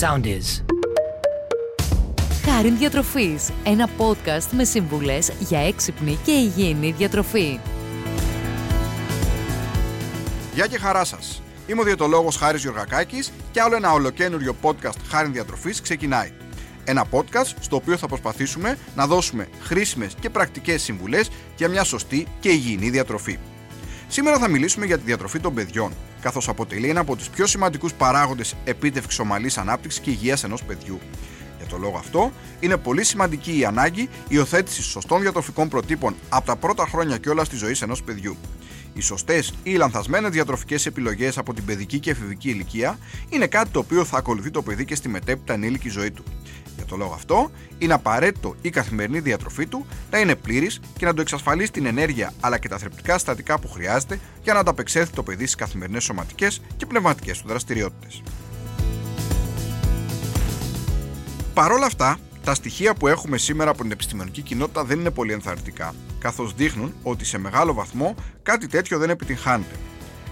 Sound is. Χάριν Διατροφής, ένα podcast με σύμβουλες για έξυπνη και υγιεινή διατροφή. Γεια και χαρά σας. Είμαι ο διαιτολόγος Χάρης Γιωργακάκη και άλλο ένα ολοκένουργιο podcast Χάρη Διατροφής ξεκινάει. Ένα podcast στο οποίο θα προσπαθήσουμε να δώσουμε χρήσιμες και πρακτικές συμβουλές για μια σωστή και υγιεινή διατροφή. Σήμερα θα μιλήσουμε για τη διατροφή των παιδιών, καθώς αποτελεί ένα από τους πιο σημαντικούς παράγοντες επίτευξης ομαλής ανάπτυξης και υγείας ενός παιδιού. Για τον λόγο αυτό, είναι πολύ σημαντική η ανάγκη υιοθέτησης σωστών διατροφικών προτύπων από τα πρώτα χρόνια και όλα τη ζωή ενός παιδιού. Οι σωστές ή λανθασμένες διατροφικές επιλογές από την παιδική και εφηβική ηλικία είναι κάτι το οποίο θα ακολουθεί το παιδί και στη μετέπειτα ενήλικη ζωή του. Για τον λόγο αυτό, είναι απαραίτητο η καθημερινή διατροφή του να είναι πλήρης και να του εξασφαλίσει την ενέργεια αλλά και τα θρεπτικά συστατικά που χρειάζεται για να ανταπεξέλθει το παιδί στις καθημερινές σωματικές και πνευματικές του δραστηριότητες. Παρ' όλα αυτά, τα στοιχεία που έχουμε σήμερα από την επιστημονική κοινότητα δεν είναι πολύ ενθαρρυντικά, καθώς δείχνουν ότι σε μεγάλο βαθμό κάτι τέτοιο δεν επιτυγχάνεται.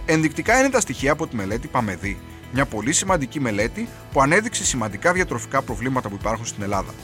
Ενδεικτικά είναι τα στοιχεία από τη μελέτη Παμεδί, μια πολύ σημαντική μελέτη που ανέδειξε σημαντικά διατροφικά προβλήματα που υπάρχουν στην Ελλάδα.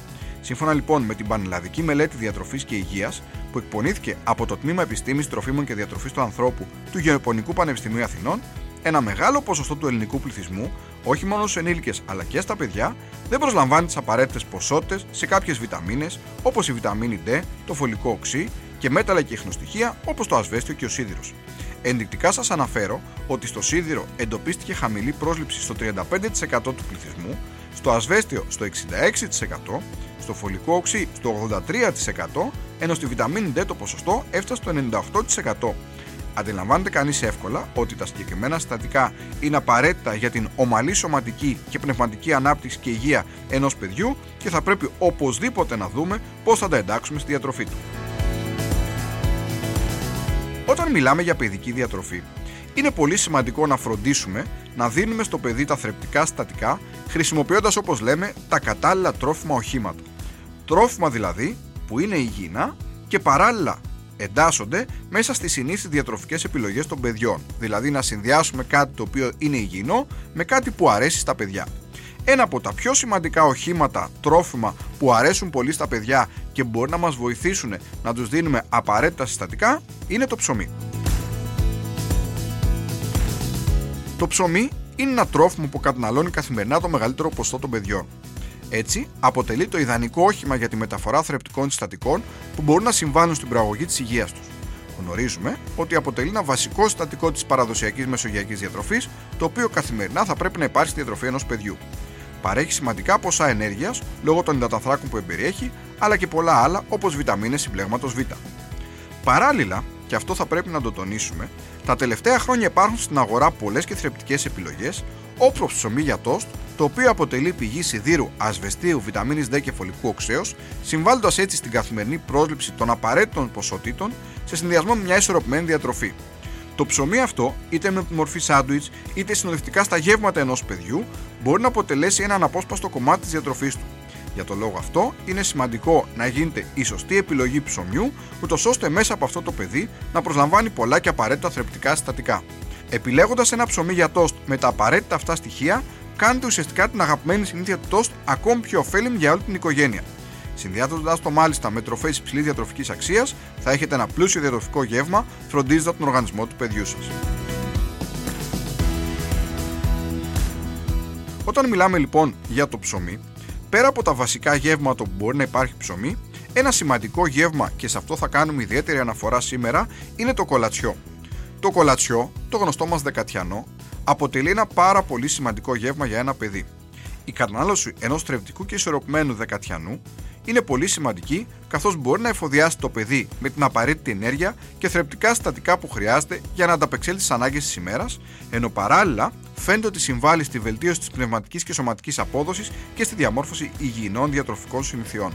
Σύμφωνα λοιπόν με την Πανελλαδική Μελέτη Διατροφής και Υγείας, που εκπονήθηκε από το Τμήμα Επιστήμης Τροφίμων και Διατροφής του Ανθρώπου του Γεωπονικού Πανεπιστημίου Αθηνών, ένα μεγάλο ποσοστό του ελληνικού πληθυσμού, όχι μόνο στους ενήλικες αλλά και στα παιδιά, δεν προσλαμβάνει τις απαραίτητες ποσότητες σε κάποιες βιταμίνες όπως η βιταμίνη D, το φωλικό οξύ και μέταλλα και ιχνοστοιχεία όπως το ασβέστιο και ο σίδηρος. Ενδεικτικά σας αναφέρω ότι στο σίδηρο εντοπίστηκε χαμηλή πρόσληψη στο 35% του πληθυσμού, στο ασβέστιο στο 66%, στο φωλικό οξύ στο 83%, ενώ στη βιταμίνη D το ποσοστό έφτασε στο 98%. Αντιλαμβάνεται κανείς εύκολα ότι τα συγκεκριμένα συστατικά είναι απαραίτητα για την ομαλή σωματική και πνευματική ανάπτυξη και υγεία ενός παιδιού και θα πρέπει οπωσδήποτε να δούμε πώς θα τα εντάξουμε στη διατροφή του. Όταν μιλάμε για παιδική διατροφή, είναι πολύ σημαντικό να φροντίσουμε να δίνουμε στο παιδί τα θρεπτικά συστατικά χρησιμοποιώντας όπως λέμε τα κατάλληλα τρόφιμα οχήματα. Τρόφιμα δηλαδή που είναι υγιεινά και παράλληλα εντάσσονται μέσα στις συνήθεις διατροφικές επιλογές των παιδιών. Δηλαδή να συνδυάσουμε κάτι το οποίο είναι υγιεινό με κάτι που αρέσει στα παιδιά. Ένα από τα πιο σημαντικά οχήματα, τρόφιμα που αρέσουν πολύ στα παιδιά και μπορεί να μας βοηθήσουν να τους δίνουμε απαραίτητα συστατικά είναι το ψωμί. Το ψωμί είναι ένα τρόφιμο που καταναλώνει καθημερινά το μεγαλύτερο ποσοστό των παιδιών. Έτσι, αποτελεί το ιδανικό όχημα για τη μεταφορά θρεπτικών συστατικών που μπορούν να συμβάλλουν στην προαγωγή της υγείας τους. Γνωρίζουμε ότι αποτελεί ένα βασικό συστατικό της παραδοσιακής μεσογειακής διατροφής, το οποίο καθημερινά θα πρέπει να υπάρχει στη διατροφή ενός παιδιού. Παρέχει σημαντικά ποσά ενέργειας λόγω των υδατανθράκων που εμπεριέχει, αλλά και πολλά άλλα όπως βιταμίνες συμπλέγματος Β. Παράλληλα, και αυτό θα πρέπει να το τονίσουμε, τα τελευταία χρόνια υπάρχουν στην αγορά πολλές και θρεπτικές επιλογές, όπω ψωμί για τόστ, το οποίο αποτελεί πηγή σιδήρου, ασβεστίου, βιταμίνης D και φωλικού οξέως, συμβάλλοντας έτσι στην καθημερινή πρόσληψη των απαραίτητων ποσοτήτων σε συνδυασμό με μια ισορροπημένη διατροφή. Το ψωμί αυτό, είτε με μορφή σάντουιτς είτε συνοδευτικά στα γεύματα ενός παιδιού, μπορεί να αποτελέσει ένα αναπόσπαστο κομμάτι της διατροφής του. Για τον λόγο αυτό, είναι σημαντικό να γίνεται η σωστή επιλογή ψωμιού, ούτως ώστε μέσα από αυτό το παιδί να προσλαμβάνει πολλά και απαραίτητα θρεπτικά συστατικά. Επιλέγοντας ένα ψωμί για τόστ με τα απαραίτητα αυτά στοιχεία, κάνετε ουσιαστικά την αγαπημένη συνήθεια του τόστ ακόμη πιο ωφέλιμη για όλη την οικογένεια. Συνδυάζοντας το μάλιστα με τροφές υψηλής διατροφικής αξίας, θα έχετε ένα πλούσιο διατροφικό γεύμα φροντίζοντας τον οργανισμό του παιδιού σας. Όταν μιλάμε λοιπόν για το ψωμί, πέρα από τα βασικά γεύματα που μπορεί να υπάρχει ψωμί, ένα σημαντικό γεύμα και σε αυτό θα κάνουμε ιδιαίτερη αναφορά σήμερα είναι το κολατσιό. Το κολατσιό, το γνωστό μας δεκατιανό, αποτελεί ένα πάρα πολύ σημαντικό γεύμα για ένα παιδί. Η κατανάλωση ενός θρεπτικού και ισορροπημένου δεκατιανού είναι πολύ σημαντική καθώς μπορεί να εφοδιάσει το παιδί με την απαραίτητη ενέργεια και θρεπτικά συστατικά που χρειάζεται για να ανταπεξέλθει στις ανάγκες της ημέρας, ενώ παράλληλα φαίνεται ότι συμβάλλει στη βελτίωση της πνευματικής και σωματικής απόδοσης και στη διαμόρφωση υγιεινών διατροφικών συνηθιών.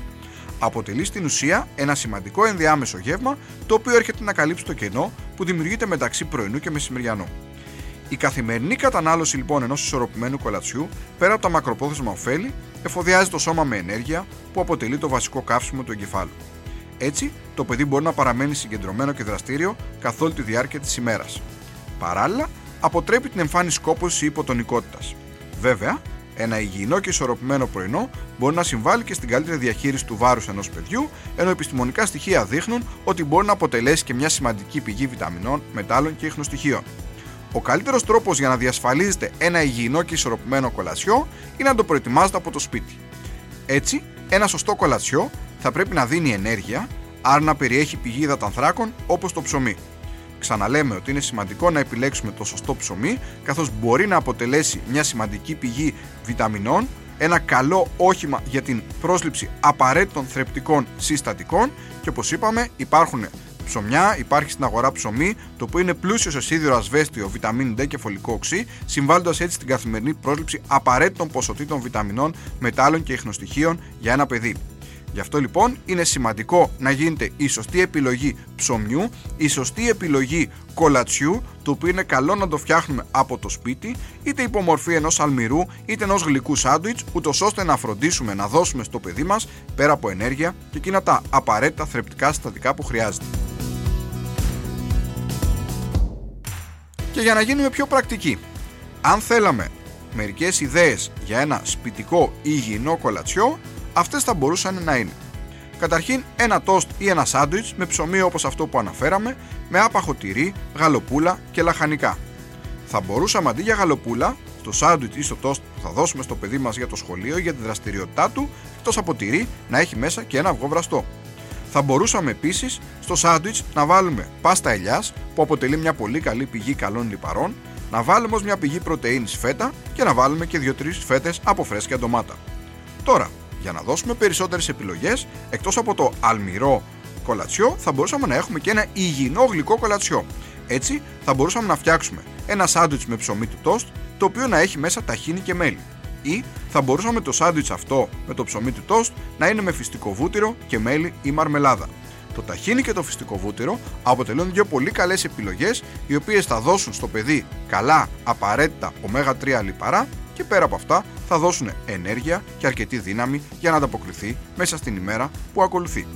Αποτελεί στην ουσία ένα σημαντικό ενδιάμεσο γεύμα το οποίο έρχεται να καλύψει το κενό που δημιουργείται μεταξύ πρωινού και μεσημεριανού. Η καθημερινή κατανάλωση λοιπόν ενός ισορροπημένου κολατσιού, πέρα από τα μακροπρόθεσμα ωφέλη, εφοδιάζει το σώμα με ενέργεια που αποτελεί το βασικό καύσιμο του εγκεφάλου. Έτσι, το παιδί μπορεί να παραμένει συγκεντρωμένο και δραστήριο καθ' όλη τη διάρκεια της ημέρας. Παράλληλα, αποτρέπει την εμφάνιση κόπωση ή υποτονικότητας. Βέβαια, Ένα υγιεινό και ισορροπημένο πρωινό μπορεί να συμβάλλει και στην καλύτερη διαχείριση του βάρους ενός παιδιού, ενώ επιστημονικά στοιχεία δείχνουν ότι μπορεί να αποτελέσει και μια σημαντική πηγή βιταμινών, μετάλλων και ιχνοστοιχείων. Ο καλύτερος τρόπος για να διασφαλίζετε ένα υγιεινό και ισορροπημένο κολασιό είναι να το προετοιμάζετε από το σπίτι. Έτσι, ένα σωστό κολατσιό θα πρέπει να δίνει ενέργεια, άρα να περιέχει πηγή υδατανθράκων όπως το ψωμί. Ξαναλέμε ότι είναι σημαντικό να επιλέξουμε το σωστό ψωμί, καθώς μπορεί να αποτελέσει μια σημαντική πηγή βιταμινών, ένα καλό όχημα για την πρόσληψη απαραίτητων θρεπτικών συστατικών και όπως είπαμε υπάρχουν ψωμιά, υπάρχει στην αγορά ψωμί, το οποίο είναι πλούσιο σε σίδηρο ασβέστιο, βιταμίνη D και φωλικό οξύ, συμβάλλοντας έτσι στην καθημερινή πρόσληψη απαραίτητων ποσοτήτων βιταμινών, μετάλλων και ιχνοστοιχείων για ένα παιδί. Γι' αυτό λοιπόν είναι σημαντικό να γίνεται η σωστή επιλογή ψωμιού, η σωστή επιλογή κολατσιού, το οποίο είναι καλό να το φτιάχνουμε από το σπίτι, είτε υπό μορφή ενός αλμυρού, είτε ενός γλυκού σάντουιτς, ούτως ώστε να φροντίσουμε να δώσουμε στο παιδί μας πέρα από ενέργεια και εκείνα τα απαραίτητα θρεπτικά συστατικά που χρειάζεται. Και για να γίνουμε πιο πρακτικοί, αν θέλαμε μερικές ιδέες για ένα σπιτικό υγιεινό κολατσιό, αυτές θα μπορούσαν να είναι Καταρχήν ένα τόστ ή ένα σάντουιτς με ψωμί όπως αυτό που αναφέραμε, με άπαχο τυρί, γαλοπούλα και λαχανικά. Θα μπορούσαμε αντί για γαλοπούλα, στο σάντουιτς ή στο τόστ που θα δώσουμε στο παιδί μας για το σχολείο για τη δραστηριότητά του, εκτός από τυρί να έχει μέσα και ένα αυγό βραστό. Θα μπορούσαμε επίσης στο σάντουιτς να βάλουμε πάστα ελιάς που αποτελεί μια πολύ καλή πηγή καλών λιπαρών, να βάλουμε ως μια πηγή πρωτενη φέτα και να βάλουμε και 2-3 φέτες από φρέσκια ντομάτα. Τώρα, για να δώσουμε περισσότερες επιλογές, εκτός από το αλμυρό κολατσιό, θα μπορούσαμε να έχουμε και ένα υγιεινό γλυκό κολατσιό. Έτσι, θα μπορούσαμε να φτιάξουμε ένα σάντουιτς με ψωμί του τόστ, το οποίο να έχει μέσα ταχίνι και μέλι. Ή θα μπορούσαμε το σάντουιτς αυτό με το ψωμί του τόστ να είναι με φυστικό βούτυρο και μέλι ή μαρμελάδα. Το ταχίνι και το φυστικό βούτυρο αποτελούν δύο πολύ καλές επιλογές οι οποίες θα δώσουν στο παιδί καλά απαραίτητα ω3 λιπαρά και πέρα από αυτά θα δώσουν ενέργεια και αρκετή δύναμη για να ανταποκριθεί μέσα στην ημέρα που ακολουθεί.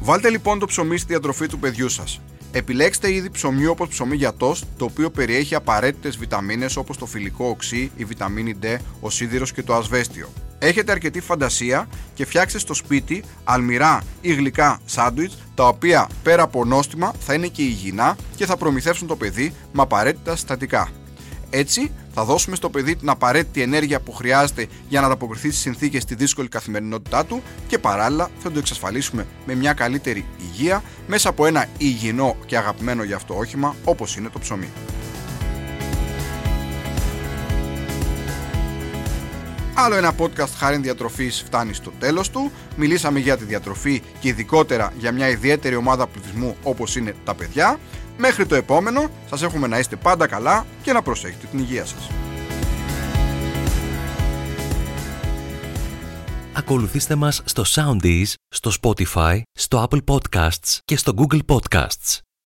Βάλτε λοιπόν το ψωμί στη διατροφή του παιδιού σας. Επιλέξτε είδη ψωμιού όπως ψωμί για τόστ, το οποίο περιέχει απαραίτητες βιταμίνες όπως το φιλικό οξύ, η βιταμίνη D, ο σίδηρος και το ασβέστιο. Έχετε αρκετή φαντασία και φτιάξτε στο σπίτι αλμυρά ή γλυκά σάντουιτς τα οποία πέρα από νόστιμα θα είναι και υγιεινά και θα προμηθεύσουν το παιδί με απαραίτητα συστατικά. Έτσι, θα δώσουμε στο παιδί την απαραίτητη ενέργεια που χρειάζεται για να ανταποκριθεί στις συνθήκες στη δύσκολη καθημερινότητά του και παράλληλα θα το εξασφαλίσουμε με μια καλύτερη υγεία μέσα από ένα υγιεινό και αγαπημένο για αυτό όχημα όπως είναι το ψωμί. Άλλο ένα podcast χάρη διατροφής φτάνει στο τέλος του. Μιλήσαμε για τη διατροφή και ειδικότερα για μια ιδιαίτερη ομάδα πληθυσμού όπως είναι τα παιδιά. Μέχρι το επόμενο, σας έχουμε να είστε πάντα καλά και να προσέχετε την υγεία σας. Ακολουθήστε μας στο Soundees, στο Spotify, στο Apple Podcasts και στο Google Podcasts.